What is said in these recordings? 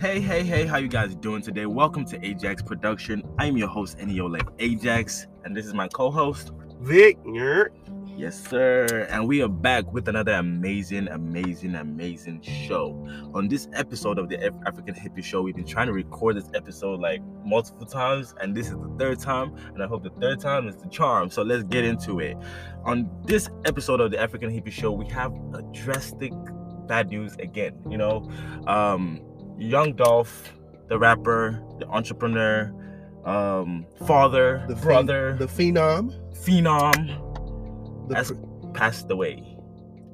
Hey, hey, hey, how you guys doing today? Welcome to Ajax Production. I'm your host, Eniole Ajax, and this is my co-host, Vic. Yes, sir. And we are back with another amazing, amazing, amazing show. On this episode of the Af- African Hippie Show, we've been trying to record this episode like multiple times, and this is the third time. And I hope the third time is the charm. So let's get into it. On this episode of the African Hippie Show, we have a drastic bad news again. You know, um, Young Dolph, the rapper, the entrepreneur, um, father, The brother, the phenom. phenom The That's- pr- passed away.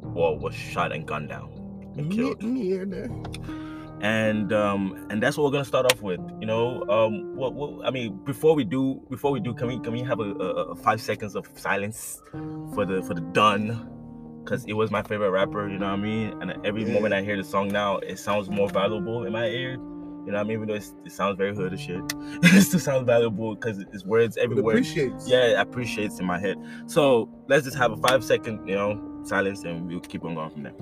Well, was shot and gunned down and killed. Yeah, And um and that's what we're gonna start off with. You know, um what, what I mean before we do before we do can we can we have a, a, a five seconds of silence for the for the done because it was my favorite rapper, you know what I mean? And every Yeah. moment I hear the song now, it sounds more valuable in my ear. You know what I mean? Even though it's, it sounds very hood as shit, it still sounds valuable because it's words It everywhere appreciates. yeah, it appreciates in my head. So let's just have a five second, you know, silence and we'll keep on going from there.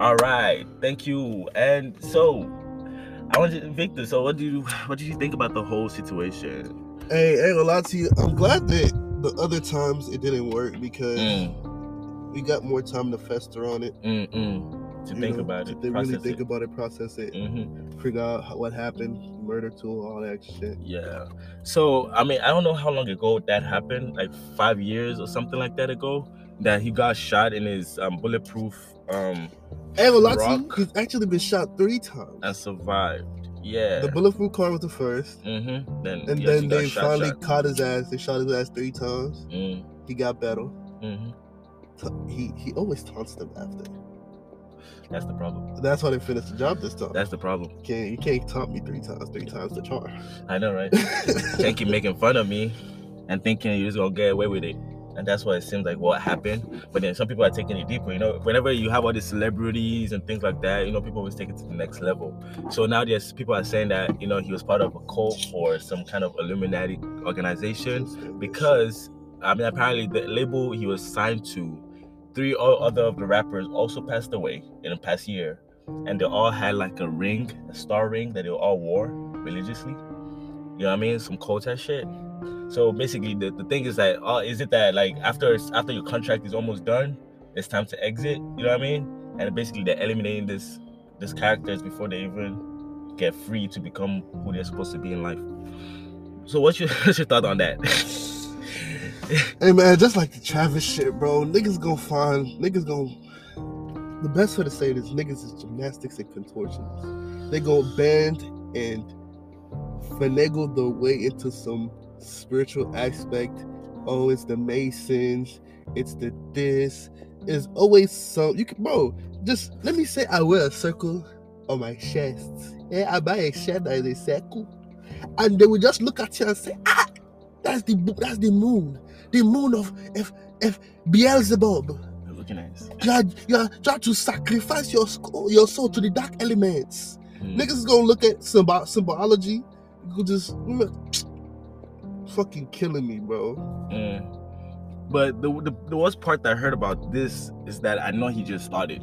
All right, thank you. And so I want you, Victor. So what do you what do you think about the whole situation? Hey, hey, a lot to you. I'm glad that the other times it didn't work because Mm, we got more time to fester on it. mm, mm. To you think know, about it, to really process think it. about it, process it, Mhm. figure out what happened, murder tool, all that shit. Yeah. So I mean, I don't know how long ago that happened, like five years or something like that ago, that he got shot in his um, bulletproof um, Hey, a lot to you. Rock. He's actually been shot three times. and survived. Yeah. The bulletproof car was the first, Mm-hmm. Then and yes, then they shot, finally shot. caught his ass. They shot his ass three times. Mm, He got better. hmm He he always taunts them after. That's the problem. That's why they finished the job this time. That's the problem. can't you can't taunt me three times, three times the charm. I know, right? Can't keep making fun of me and thinking you're just gonna get away with it. And that's what it seems like what happened. But then some people are taking it deeper. You know, whenever you have all these celebrities and things like that, you know, people always take it to the next level. So now there's people are saying that you know he was part of a cult or some kind of Illuminati organization because I mean apparently the label he was signed to, three other of the rappers also passed away in the past year, and they all had like a ring, a star ring that they all wore religiously. You know what I mean? Some cult shit. So basically, the, the thing is that uh, is it that like after after your contract is almost done, it's time to exit. You know what I mean? And basically, they're eliminating this this characters before they even get free to become who they're supposed to be in life. So what's your what's your thought on that? Hey man, just like the Travis shit, bro. Niggas gonna find niggas gonna the best way to say it is niggas is gymnastics and contortions. They gonna bend and finagle their way into some spiritual aspect. Oh, it's the Masons, it's the this. It's always so you can bro, just let me say I wear a circle on my chest. Yeah, I buy a shirt that is a circle. And they will just look at you and say, ah, that's the that's the moon. The moon of F F Beelzebub. Looking at this. You are you are trying to sacrifice your your soul to the dark elements. Mm. Niggas is gonna look at symbo- symbology. You could just fucking killing me, bro. Mm. But the, the the worst part that I heard about this is that I know he just started.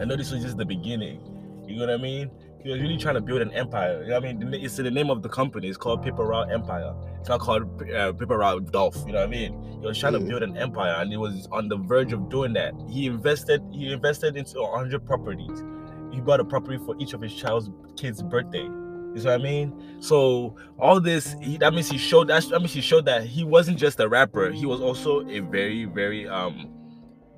I know this was just the beginning. You know what I mean? He was really trying to build an empire. You know what I mean? It's the name of the company. It's called Paper Route Empire. It's not called uh, Paper Route Dolph. You know what I mean? He was trying to build an empire, and he was on the verge of doing that. He invested. He invested into 100 properties. He bought a property for each of his child's kids' birthday. You see what I mean? So all this, he, that means he showed that. That means he showed that he wasn't just a rapper. He was also a very, very, um,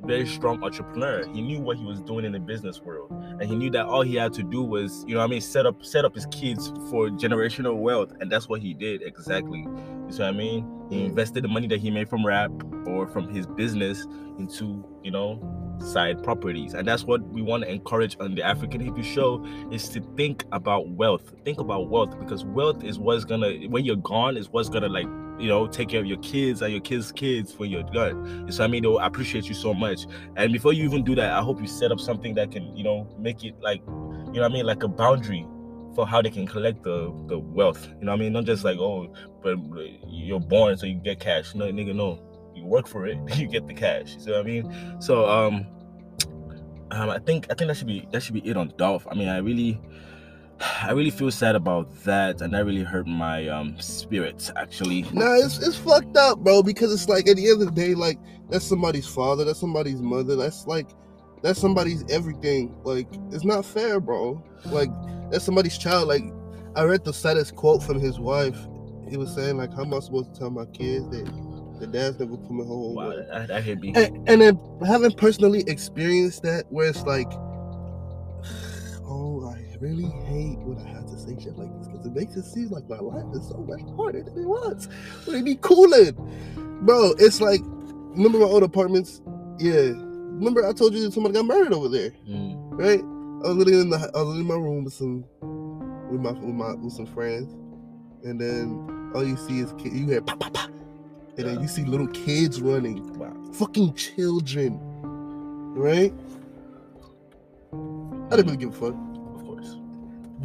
very strong entrepreneur. He knew what he was doing in the business world, and he knew that all he had to do was, you know, what I mean, set up, set up his kids for generational wealth, and that's what he did exactly. You see what I mean? He invested the money that he made from rap or from his business into, you know, side properties, and that's what we want to encourage on the African Hippie Show is to think about wealth. Think about wealth because wealth is what's gonna when you're gone is what's gonna like you know take care of your kids and your kids' kids when you're gone. So I mean they'll appreciate you so much. And before you even do that, I hope you set up something that can you know make it like you know I mean like a boundary for how they can collect the the wealth. You know I mean? Not just like oh, but you're born so you get cash. No, nigga, no. Work for it, you get the cash. You see what I mean? So um, um, I think I think that should be that should be it on Dolph. I mean, I really, I really feel sad about that, and that really hurt my um spirit. Actually, Nah, it's it's fucked up, bro. Because it's like at the end of the day, like that's somebody's father, that's somebody's mother, that's like that's somebody's everything. Like it's not fair, bro. Like that's somebody's child. Like I read the saddest quote from his wife. He was saying like, "How am I supposed to tell my kids that the dad's never coming home?" wow, that, that hit me. and, and then having personally experienced that, where it's like, oh, I really hate when I have to say shit like this because it makes it seem like my life is so much harder than it was. Would it be cooling, bro. It's like, remember my old apartments? Yeah. Remember I told you that somebody got murdered over there, Mm, right? I was living in the, I was living in my room with some, with my, with my, with some friends, and then all you see is kid, you hear pop, pop, pop, and then you see little kids running wow. fucking children, right? I didn't really give a fuck. Of course.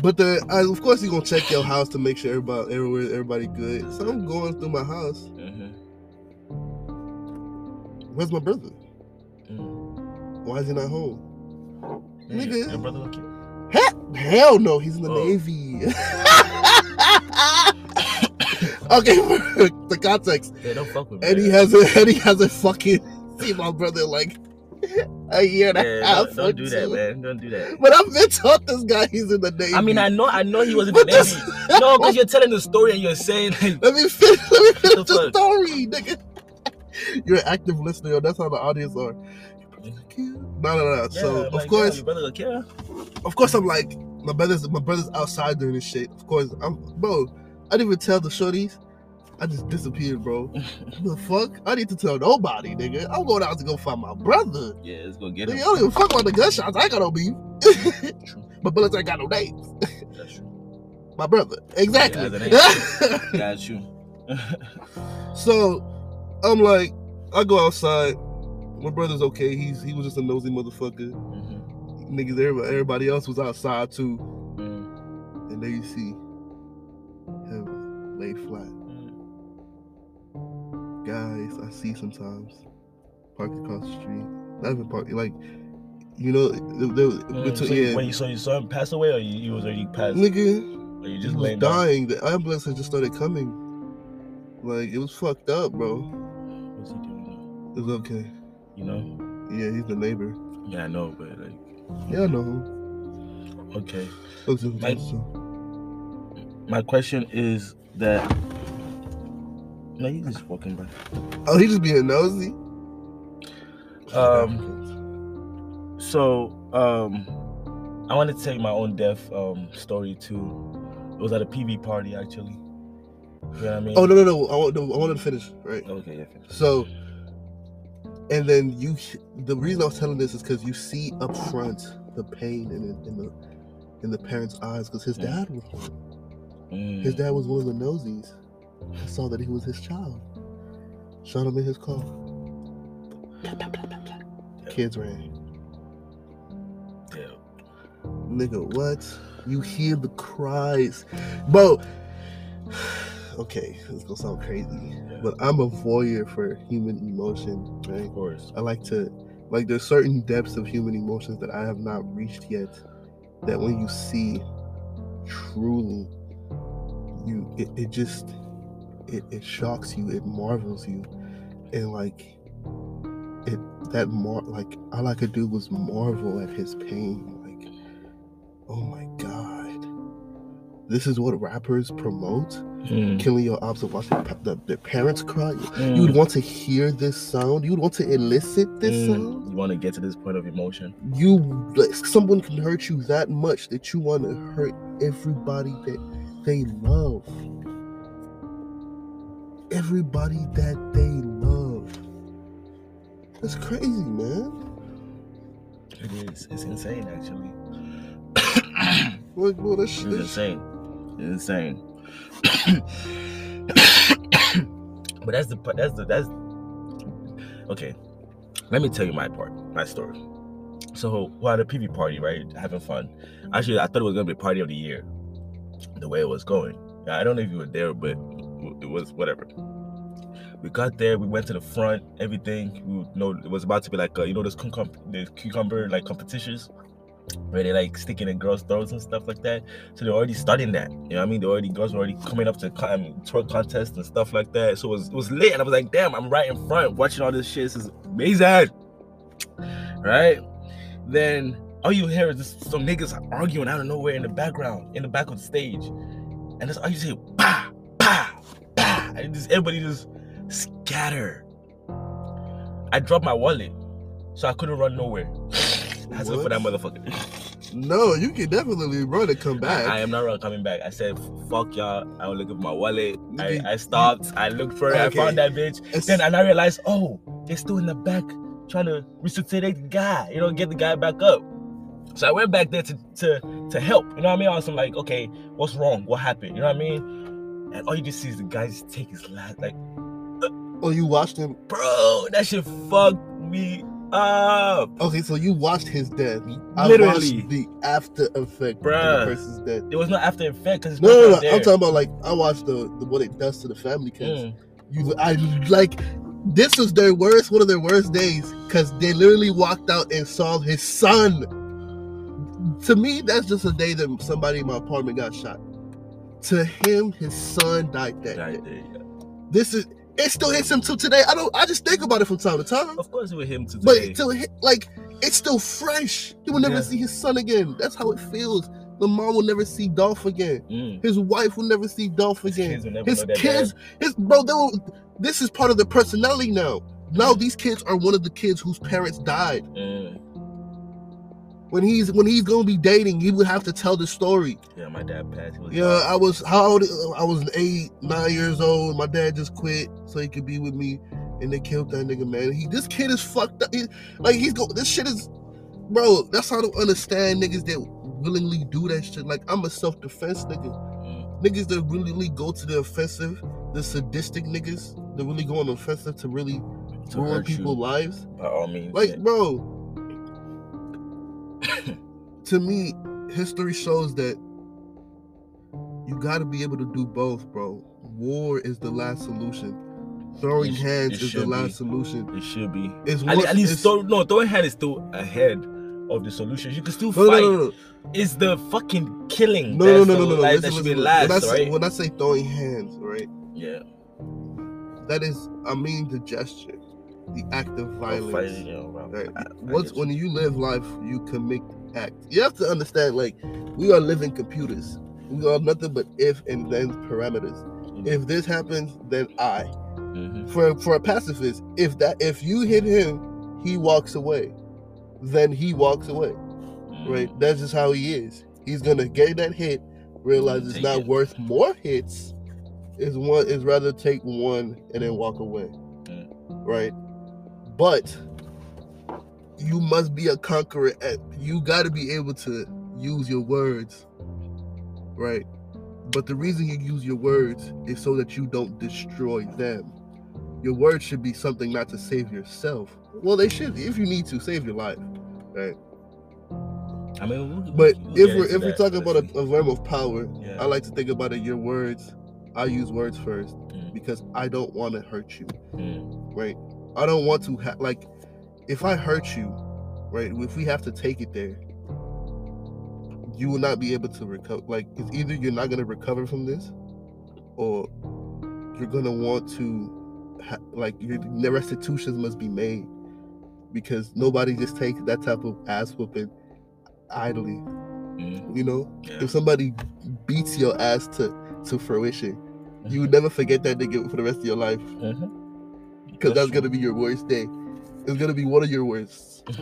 But the, I, of course, you're gonna check your house to make sure everybody, everywhere, everybody good. So I'm going through my house. hmm Where's my brother? Mm. Why is he not home? Man, Nigga. your, brother cute. Hell, hell no, he's in the Oh. Navy. okay, the context. Yeah, don't fuck with me. And he has a, and he has a fucking see my brother like a year and a Yeah, half. don't, don't do that, man. Don't do that. But I've been taught this guy he's in the Navy. I mean, I know, I know he was in the But this- Navy. No, because you're telling the story and you're saying, like, Let me finish, let me finish the the, story, nigga. You're an active listener. That's how the audience are. No, no, no. yeah, so like, of course, yeah, your brother cute. of course, I'm like my brother's my brother's outside doing this shit. Of course, I'm bro. I didn't even tell the shorties. I just disappeared, bro. the fuck? I need to tell nobody, nigga. I'm going out to go find my brother. Yeah, let's go get Nigga, him. I don't even fuck about the gunshots. I got no beef. But bullets ain't got no names. That's true. My brother. Exactly. Yeah, Got you. So I'm like, I go outside. My brother's okay. He's he was just a nosy motherfucker. Mhm. Niggas, everybody, everybody else was outside too. Mm, And there you see lay flat. mm. Guys, I see sometimes parked across the street. Not even parked, like you know, the, the, Mm, between, so you, yeah, when you saw you saw him pass away, or you, you was already passed, nigga, or you he just was laying down? dying. The ambulance had just started coming. Like it was fucked up, bro. What's he doing? It was okay. You know? Yeah, he's the neighbor. Yeah, I know, but like, Yeah, I know okay. Like- Mike- My question is that. No, you just walking by. Oh, he just being nosy. Um, So, um, I wanted to tell you my own death um story too. It was at a PV party actually. You know what I mean? Oh no no no! I want no, I wanted to finish right. Okay, yeah. finish. So, and then you, the reason I was telling this is because you see up front the pain in the in the in the parents' eyes because his Mm. dad was. Mm, His dad was one of the nosies. I saw that he was his child. Shot him in his car. Kids ran. damn. Nigga, what? You hear the cries, bro. Okay, this gonna sound crazy, Yeah. but I'm a voyeur for human emotion, right? Of course. I like to like there's certain depths of human emotions that I have not reached yet that when you see truly you it, it just it, it shocks you it marvels you and like it that mar like all I could do was marvel at his pain like oh my god this is what rappers promote Mm, killing your ops and watching pa- the, their parents cry mm, you would want to hear this sound. You would want to elicit this mm. sound. You want to get to this point of emotion? You like someone can hurt you that much that you want to hurt everybody that they love. Everybody that they love. That's crazy, man. It is. It's insane, actually. What, what that shit? It's insane. It's insane. but that's the part- that's the that's okay. Let me tell you my part, my story. So we're at a PV party, right? Having fun. Actually, I thought it was gonna be party of the year. The way it was going. I don't know if you were there, but it was whatever. We got there, we went to the front, everything. We, you know, it was about to be like, uh, you know, those cucumber, cucumber like competitions where they like sticking in girls' throats and stuff like that. So they're already starting that. You know what I mean? They already girls were already coming up to um, twerk contests and stuff like that. So it was, it was lit, and I was like, damn, I'm right in front watching all this shit. This is amazing, right? Then all you hear is just some niggas arguing out of nowhere in the background, in the back of the stage, and that's all you see, bah, bah, bah, and just everybody just scatter. I dropped my wallet, so I couldn't run nowhere. I had to look for that motherfucker. No, you can definitely run and come back. I am not coming back. I said, fuck y'all. I will look at my wallet. I, I stopped. I looked for it. I found that bitch. It's- Then I realized, oh, they're still in the back trying to resuscitate the guy, you know, get the guy back up. So I went back there to to to help. You know what I mean? I was like, okay, what's wrong? What happened? You know what I mean? And all you just see is the guy just take his last like, oh, you watched him. bro, that shit fucked me up. Okay, so you watched his death. I Literally. watched the after effect Bruh. of the person's death. It was not after effect because No, no, no. I'm talking about like I watched the, the what it does to the family because Mm. you I like this was their worst one of their worst days because they literally walked out and saw his son. To me, that's just a day that somebody in my apartment got shot. To him, his son died that Right day. there, yeah. This is it still hits him till today. I don't I just think about it from time to time. Of course, it was him today. But hit like it's still fresh. He will never Yeah. see his son again. That's how it feels. The mom will never see Dolph again. Mm. His wife will never see Dolph His again. kids will never His know their kids, his bro, they will, this is part of the personality now. Now these kids are one of the kids whose parents died. Mm. When he's when he's gonna be dating, he would have to tell the story. Yeah, my dad passed. Yeah, I was how old? I was eight, nine years old. My dad just quit so he could be with me, and they killed that nigga. Man, he this kid is fucked up. He, like he's go. This shit is, bro. That's how I don't understand niggas that willingly do that shit. Like I'm a self defense nigga. Mm. Niggas that really go to the offensive, the sadistic niggas that really go on the offensive to really To ruin people's lives. by all means. Like, yeah. bro, to me, history shows that you got to be able to do both, bro. War is the last solution. Throwing sh- hands is the should last be. solution. it should be. It's At, at least throw, no throwing hand is still ahead of the solution. You can still no, no, fight. no, no, It's the fucking killing. no, no, no, no, no, no. Like, Listen, that should be last, when I say right? when I say throwing hands, right? yeah. That is, I mean, the gesture, the act of violence. Fighting, you know. Right. I- I you. when you live life, you commit acts. You have to understand, like, we are living computers. We are nothing but if and then parameters. If this happens, then I. Mhm. For for a pacifist, if that if you hit him, he walks away. Then he walks away. Right? Mhm. That's just how he is. He's gonna get that hit, realize it's not it. worth more hits. Is one is rather take one and then walk away. Mm. Right? But you must be a conqueror at you gotta be able to use your words. Right? But the reason you use your words is so that you don't destroy them. Your words should be something not to save yourself. Well, they should if you need to save your life. Right? I mean, we'll, But we'll if we're if we're talking about a, a realm of power, yeah. I like to think about it. Your words, I use words first Mm, because I don't want to hurt you, mm, right? I don't want to ha- like if I hurt you, right? If we have to take it there, you will not be able to recover. Like it's either you're not gonna recover from this, or you're gonna want to, ha- like your the restitutions must be made because nobody just takes that type of ass whooping idly. mm, You know, yeah. if somebody beats your ass to to fruition, you Mm-hmm. would never forget that nigga for the rest of your life Mhm. because that's gonna be your worst day. It's gonna be one of your worst.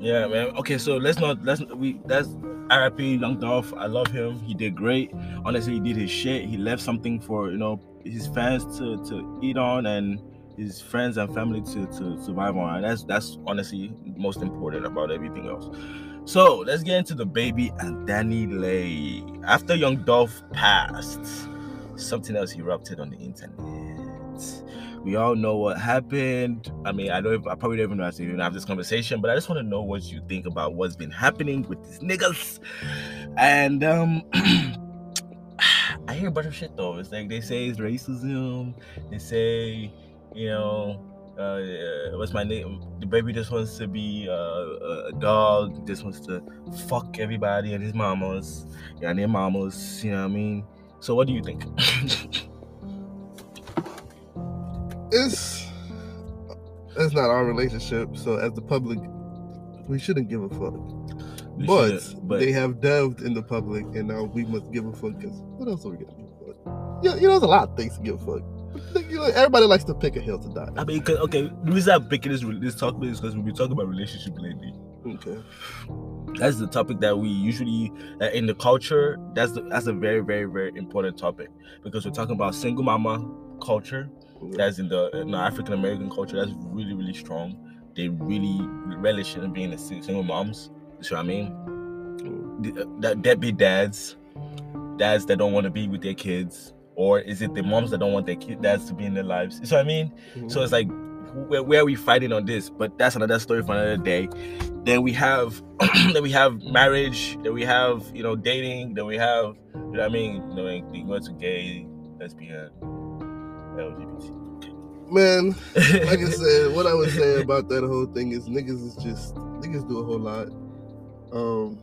yeah, man. Okay, so let's not let's we that's R.I.P. Young Dolph. I love him. He did great. Honestly, he did his shit. He left something for you know his fans to to eat on and his friends and family to to survive on. And that's that's honestly most important about everything else. So let's get into DaBaby and DaniLeigh. After Young Dolph passed, something else erupted on the internet. We all know what happened. I mean, I don't. I probably don't even know how to even have this conversation, but I just want to know what you think about what's been happening with these niggas. And um, I hear a bunch of shit though. It's like they say it's racism. They say, you know, uh, what's my name? DaBaby just wants to be uh, a dog. Just wants to fuck everybody and his mamas, and their mamas. You know what I mean? So what do you think? it's it's not our relationship. So as the public, we shouldn't give a fuck. But, but they have delved in the public, and now we must give a fuck. Because what else are we gonna give a fuck? Yeah, you know, there's a lot of things to give a fuck. You know, everybody likes to pick a hill to die. I mean, okay, the reason I'm picking this this topic is because we've been talking about relationship lately. Okay. That's the topic that we usually uh, in the culture. That's the, that's a very very very important topic because we're talking about single mama culture. That's in the, uh, in the African American culture. That's really really strong. They really relish in being a single moms. You see what I mean? Mm. The- uh, That deadbeat dads, dads that don't want to be with their kids, or is it the moms that don't want their kid dads to be in their lives? You see what I mean? So mm-hmm. it's like, where, where are we fighting on this? But that's another story for another day. Then we have, then we have marriage. Then we have, you know, dating. Then we have, you know what I mean? You know, you go to gay, lesbian, LGBT. man, like I said, what I would say about that whole thing is niggas is just niggas do a whole lot. Um,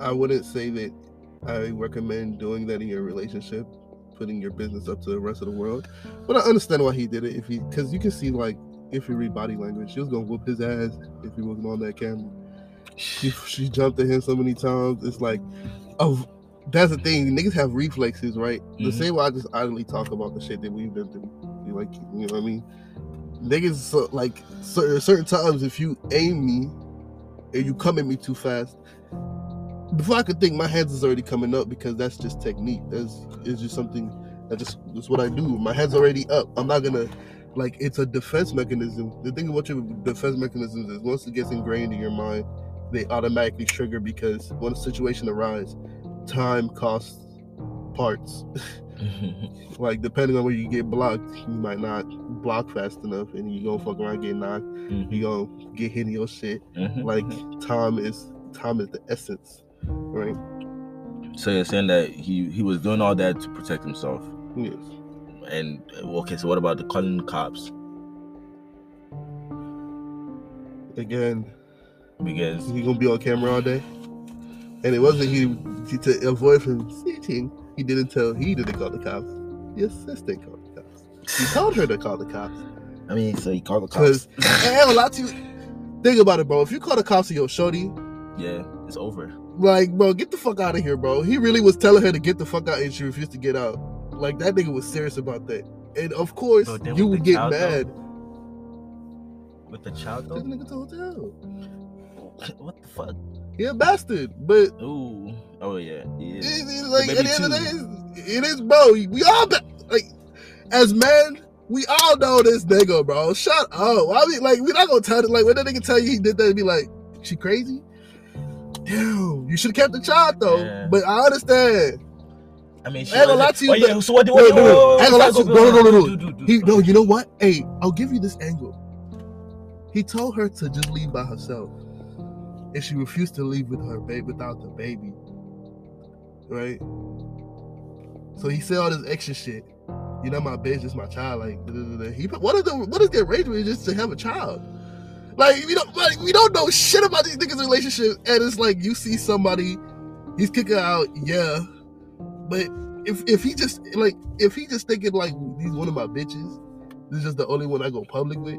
I wouldn't say that I recommend doing that in your relationship, putting your business up to the rest of the world. But I understand why he did it. If he, because you can see like if you read body language, she was gonna whoop his ass if he wasn't on that camera. She she jumped at him so many times. It's like, oh, that's the thing. Niggas have reflexes, right? The Mhm. same way I just idly talk about the shit that we've been through. You like, you know what I mean? Niggas so, like certain, certain times if you aim me and you come at me too fast, before I could think, my hands is already coming up because that's just technique. That's it's just something that just that's what I do. My head's already up. I'm not gonna like it's a defense mechanism. The thing about your defense mechanisms is once it gets ingrained in your mind, they automatically trigger because when a situation arises, time costs parts. like depending on where you get blocked, you might not block fast enough, and you gonna fuck around get knocked. Mhm. You gonna get hit in your shit. Mhm. Like time is time is the essence, right? So you're saying that he he was doing all that to protect himself, Yes. and okay. So what about the calling cops? Again, Because he gonna be on camera all day, and it wasn't he, he to avoid from snitching. He didn't tell. He didn't call the cops. The assistant called the cops. He told her to call the cops. I mean, so he called the cops. Because I have a lot to think about it, bro. If you call the cops to your shorty, yeah, it's over. like, bro, get the fuck out of here, bro. He really was telling her to get the fuck out, and she refused to get out. Like that nigga was serious about that. And of course, Bro, you would get child, though? mad. With the child This though. nigga told you. What the fuck? He a bastard, but Ooh. Oh yeah. yeah. It- is. it's like at the end of the day, it is, bro. We all like, as men, we all know this nigga, bro. Shut up. Why we like? we're not gonna tell it. Like when that nigga tell you he did that, and be like, she crazy. Damn, you should have kept the child though. Yeah. But I understand. I mean, she I ain't gonna lie to you, Oh, yeah. So what? do- No, What? no, no. what- I ain't gonna lie to you. go- No, no, no, no, do- do- do- He do- no, you know what? Hey, I'll give you this angle. He told her to just leave by herself, and she refused to leave with her baby without the baby. Right? So he said all this extra shit. You're not my bitch, it's my child. Like, da, da, da, he what is the what is the arrangement just to have a child? Like, we don't like we don't know shit about these niggas' relationship, and it's like you see somebody, he's kicking out, yeah, but if if he just like if he just thinking like he's one of my bitches, this is just the only one I go public with,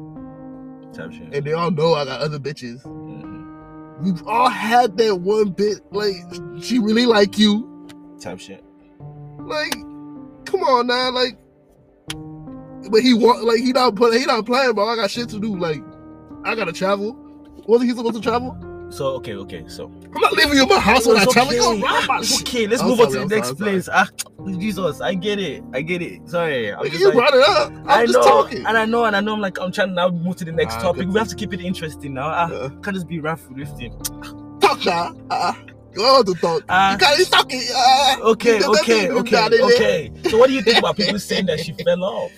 and they all know I got other bitches. Mhm. We've all had that one bit like she really like you, Type shit. like come on now, like. But he want like he not put he not playing, bro. I got shit to do. Like I gotta travel. Wasn't he supposed to travel? So okay, okay. So I'm not leaving you in my house when I It's travel. You okay. gonna rob my It's shit. okay. Let's I'm move on to I'm the next sorry, place. Ah, Jesus, I get it. I get it. Sorry. I'm just you like, brought it up. I'm I just know, talking. and I know, and I know. I'm like, I'm trying to now move to the next Ah, topic. We have to keep it interesting now. Ah, Uh, can't just be rough with him. talk now. Uh, you want to talk? Ah. you can't. Uh, Okay, okay, okay, okay. So what do you think about people saying that she fell off?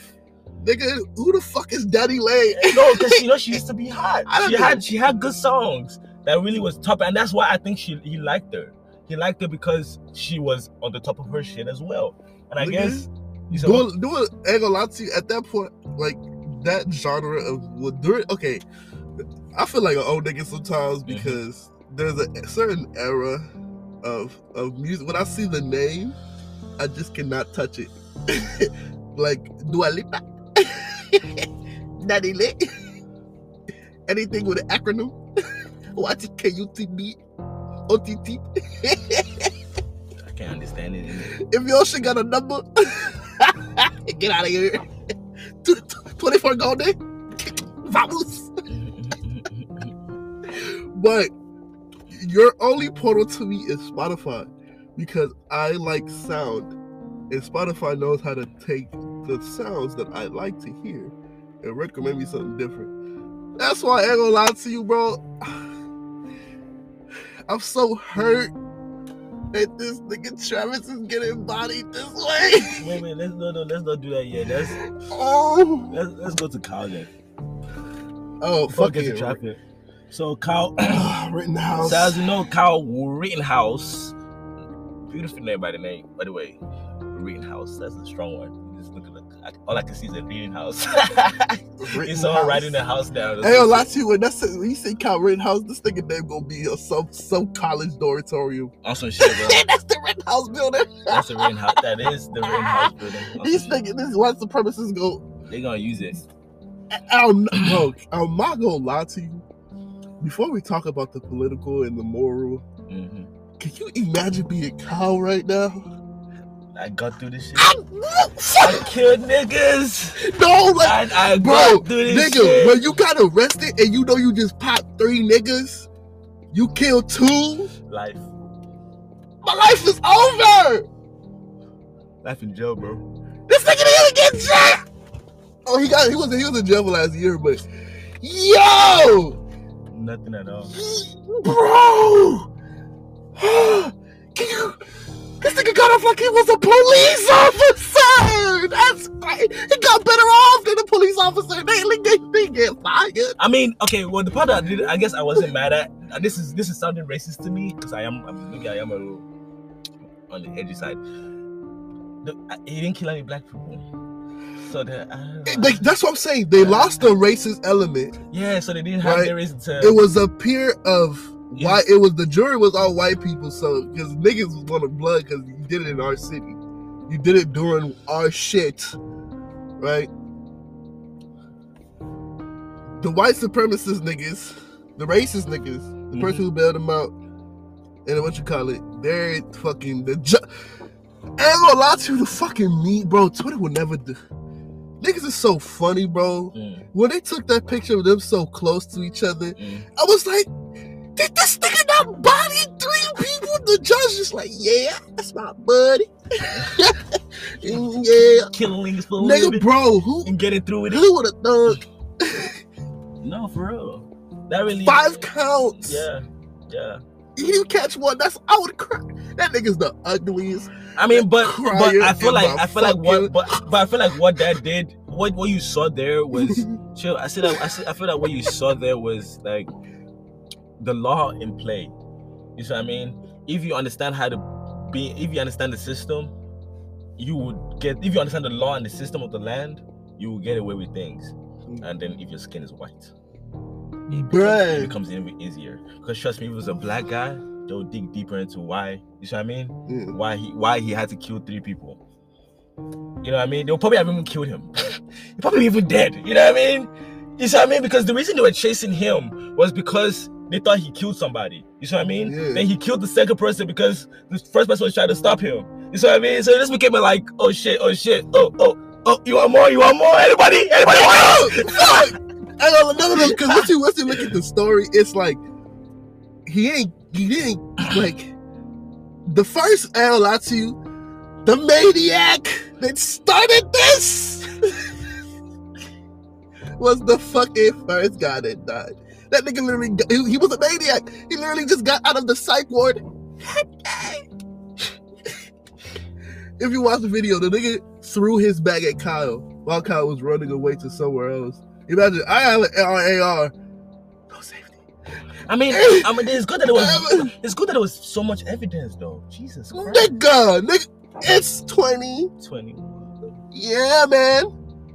Nigga, who the fuck is DaniLeigh? No, because you know she used to be hot. She know. had she had good songs that really was top, and that's why I think she he liked her. he liked her because she was on the top of her shit as well. And I Nigga, guess you said, Doing, doing ain't gonna lie to you, at that point, like that genre of what during okay, I feel like an old nigga sometimes Mhm. because there's a certain era of of music. When I see the name, I just cannot touch it. like Dua Lipa, Daddy Lit, anything with an acronym. What K U T B O T T. I can't understand it. If your shit got a number, get out of here. Tw- tw- 24 golden. Eh? Vamos. But your only portal to me is Spotify because I like sound. And Spotify knows how to take the sounds that I like to hear and recommend me something different. That's why I ain't gonna lie to you, bro. I'm so hurt that this nigga Travis is getting bodied this way. wait, wait, let's no, no, let's not do that yet. Let's Oh, let's, let's go to Kyle then. oh, fuck we get to it. traffic. So Kyle, Rittenhouse. so as you know, Kyle Rittenhouse, beautiful name by the name, by the way, Rittenhouse. That's a strong one. You Just look at all I can see is a Rittenhouse. it's all right in the house now. Hey, yo, lie to you when that's when you say Kyle Rittenhouse, this nigga name gonna be a some some college dormitorium. On some shit, bro. that's the Rittenhouse building. That's the Rittenhouse. That is the Rittenhouse building. On These some niggas, this white supremacists go. They gonna use it. I'm, bro, I'm not gonna lie to you. Before we talk about the political and the moral, hmm can you imagine being Kyle right now? I got through this shit. I, killed niggas. no, like, I, I bro, got through this nigga, shit. when you got arrested and you know you just popped three niggas, you killed two. Life, My life is over. life in jail, bro. This nigga didn't get jail. Oh, he got he was he was in jail for last year, but yo, Nothing at all. bro, can you? This nigga got off like he was a police officer. That's great. He got better off than a police officer. They they, they, they get fired. I mean, okay. Well, the part that I did, I guess I wasn't mad at. uh, This is this is sounding racist to me because I am I'm- maybe I am a little on the edgy side. The, I- he didn't kill any black people, so that I don't know. Like, that's what I'm saying. They lost the racist element. yeah, so they didn't have Right. reason to. It was a peer of White. It was the jury was all white people. So because niggas was wanting blood because you did it in our city, you did it during our shit, right? The white supremacist niggas, the racist niggas, the person Mhm. who bailed them out, and what you call it, they're fucking the. Ju- I ain't gonna lie to you, the fucking me, bro. Twitter will never do. Niggas is so funny, bro. Mm, When they took that picture of them so close to each other, mm. I was like, did this nigga not body three people? The judge just like, yeah, that's my buddy. yeah. Killings for a Nigga, bro, who and getting through with it. who would have done No, for real. That really five counts? Yeah, yeah. You catch one. That's I would cry. That nigga's the ugliest. I mean, but but I feel like I feel like what but but I feel like what that did what what you saw there was chill. I said I said I feel like what you saw there was like the law in play. You see what I mean? If you understand how to be, if you understand the system, you would get. If you understand the law and the system of the land, you will get away with things. Mm. And then if your skin is white, it becomes, Bruh. it becomes even easier. Because trust me, if it was a black guy, they'll dig deeper into why. You see what I mean? Yeah. why he why he had to kill three people. You know what I mean? They'll probably have even killed him. He probably even dead. You know what I mean? You see what I mean? Because the reason they were chasing him was because they thought he killed somebody. You see what I mean? Yeah. Then he killed the second person because the first person was trying to stop him. You see what I mean? So this became a like, oh shit, oh shit, oh oh oh, you want more? You want more? Anybody? Anybody want more? I don't no, no, no. Because once you once you look at the story, it's like he ain't he didn't like the first I lie to you, the maniac that started this was the fucking first guy that died. That nigga literally, he, he was a maniac. He literally just got out of the psych ward. if you watch the video, the nigga threw his bag at Kyle while Kyle was running away to somewhere else. Imagine I have an AR, no safety. I mean, I mean, it's good that it was. It's good that there was so much evidence, though. Jesus Christ. Nigga, nigga, it's 20. Twenty. Yeah, man.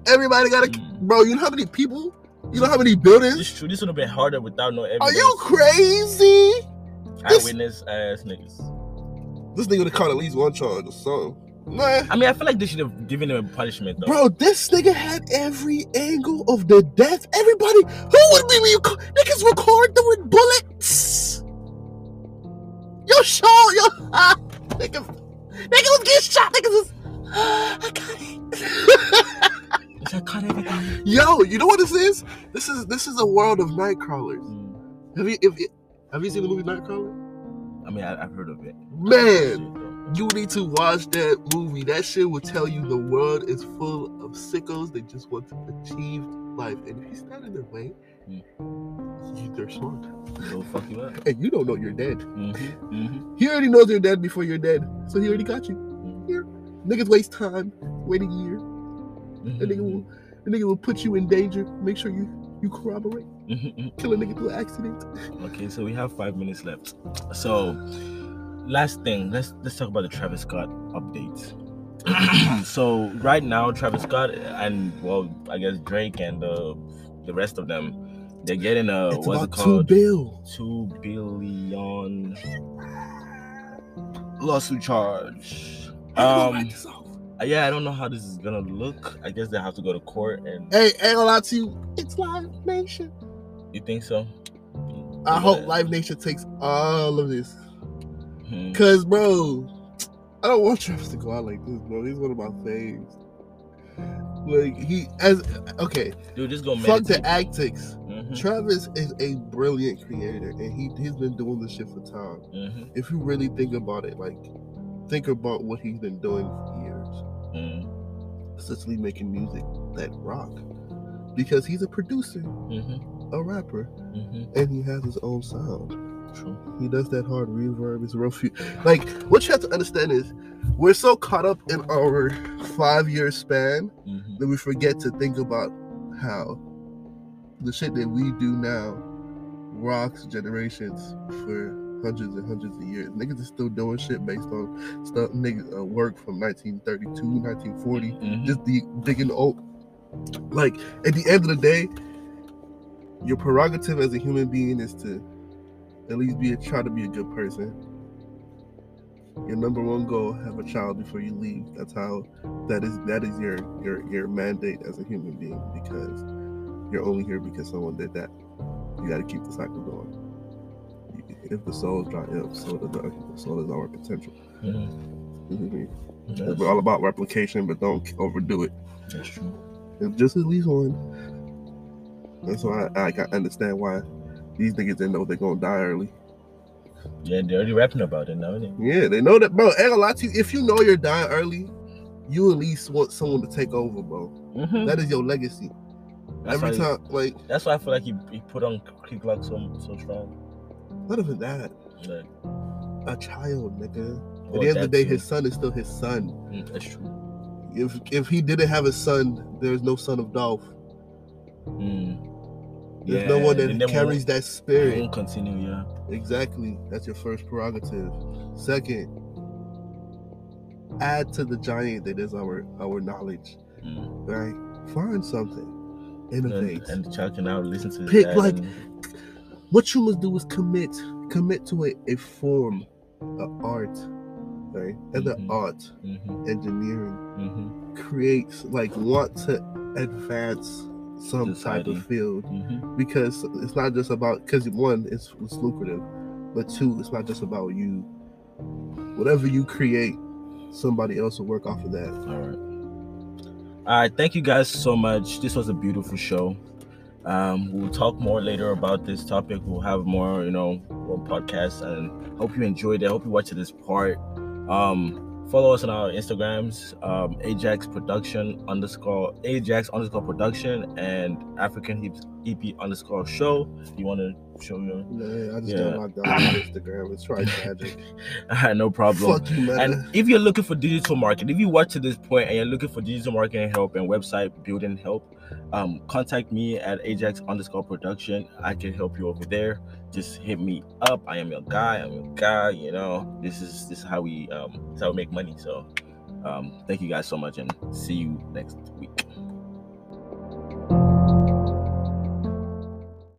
Everybody got to, Mm. bro. You know how many people? You know how many buildings? It's true. This would have been harder without no evidence. Are you crazy? this- Eyewitness ass niggas. This nigga would have caught at least one charge or something. Nah. I mean, I feel like they should have given him a punishment, though. Bro, this nigga had every angle of the death. Everybody, who would be me? Niggas record them with bullets. Yo, Sean, yo, ah, nigga, nigga was getting shot. Niggas was, ah, I got it. It's like, cut everything. yo, you know what this is? This is this is a world of nightcrawlers. Mm. Have you if, have you seen the movie Nightcrawler? I mean, I, I've heard of it. Man, you need to watch that movie. That shit will tell you the world is full of sickos They just want to achieve life. And if you stand in their way, you, they're smart. It'll fuck you up. And you don't know you're dead. Mm-hmm. Mm-hmm. He already knows you're dead before you're dead. So he already got you. Here. Niggas waste time, wait a year. Mm-hmm. The nigga will the nigga will put you in danger. Make sure you you corroborate. Mhm. Kill a nigga through accident. Okay, so we have five minutes left. So, last thing, let's let's talk about the Travis Scott update. so right now, Travis Scott and well, I guess Drake and the the rest of them, they're getting a it's what's it about two called? bill. Two billion lawsuit charge. Um, yeah, I don't know how this is gonna look. I guess they have to go to court, and hey, ain't gonna lie to you. It's Live Nation. you think so? I hope Live Nation takes all of this. Hmm. Cause bro, I don't want Travis to go out like this, bro. He's one of my faves. Like he as okay, Dude, just go fuck the antics. Mhm, Travis is a brilliant creator and he he's been doing this shit for time. mhm, If you really think about it, like think about what he's been doing for years. Mhm, Essentially making music that rock. Because he's a producer, mhm, a rapper, mhm. and he has his own sound. True. He does that hard reverb. It's real few. Like what you have to understand is we're so caught up in our five year span Mhm, that we forget to think about how the shit that we do now rocks generations for hundreds and hundreds of years. Niggas is still doing shit based on stuff niggas uh, work from 1932, 1940, mhm. just the digging oak. Like at the end of the day, your prerogative as a human being is to at least be a try to be a good person. Your number one goal: have a child before you leave. That's how. That is that is your your your mandate as a human being because you're only here because someone did that. You got to keep the cycle going. If the soul dry up, so does the so does our potential. Mhm. Mhm. That's, We're all about replication, but don't overdo it. that's true. Just at least one. That's why I, I can understand why these niggas didn't know they're gonna die early. Yeah, they're already rapping about it now, it? Yeah, they know that, bro. Ain't gonna lie to you. If you know you're dying early, you at least want someone to take over, bro. Mhm. That is your legacy. That's Every time, like, That's why I feel like he, he put on Key Glock so so strong. Not even that. A child, nigga. At well, the end of the day, too. his son is still his son. Mm, that's true. If if he didn't have a son, there's no son of Dolph. Mm. There's no one that carries that spirit. won't continue. Yeah. Exactly. That's your first prerogative. Second, add to the giant that is our our knowledge. Mm. Right? Find something. Innovate. And, and the child can now listen to Pick, like, and- what you must do is commit. Commit to a, a form, of art. Right? And the Mhm. art, Mhm, engineering, mhm, creates like want to advance some type of field. mhm. because it's not just about because one it's, it's lucrative but two it's not just about you whatever you create somebody else will work off of that All right. All right. Thank you guys so much. This was a beautiful show. Um, we'll talk more later about this topic. We'll have more, you know, more podcasts. And hope you enjoyed it. Hope you watched this part. Um, follow us on our Instagrams, um, Ajax Production underscore Ajax underscore Production and African Heaps EP underscore Show. If you want to Yeah, I just Yeah. got locked down on Instagram. It's right tragic. I had no problem. Fuck you, man. And if you're looking for digital marketing, if you watch to this point and you're looking for digital marketing help and website building help, um, contact me at Ajax underscore production. I can help you over there. Just hit me up. I am your guy. I'm your guy. You know, this is this is how we um how we make money. So um thank you guys so much and see you next week.